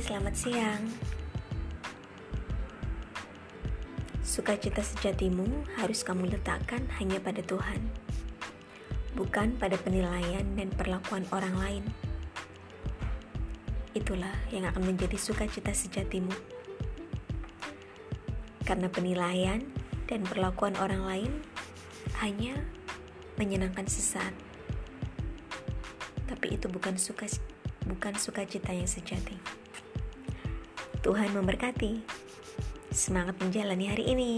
Selamat siang. Sukacita sejatimu harus kamu letakkan hanya pada Tuhan, bukan pada penilaian dan perlakuan orang lain. Itulah yang akan menjadi sukacita sejatimu. Karena penilaian dan perlakuan orang lain hanya menyenangkan sesaat. Tapi itu bukan suka bukan sukacita yang sejati. Tuhan memberkati. Semangat menjalani hari ini.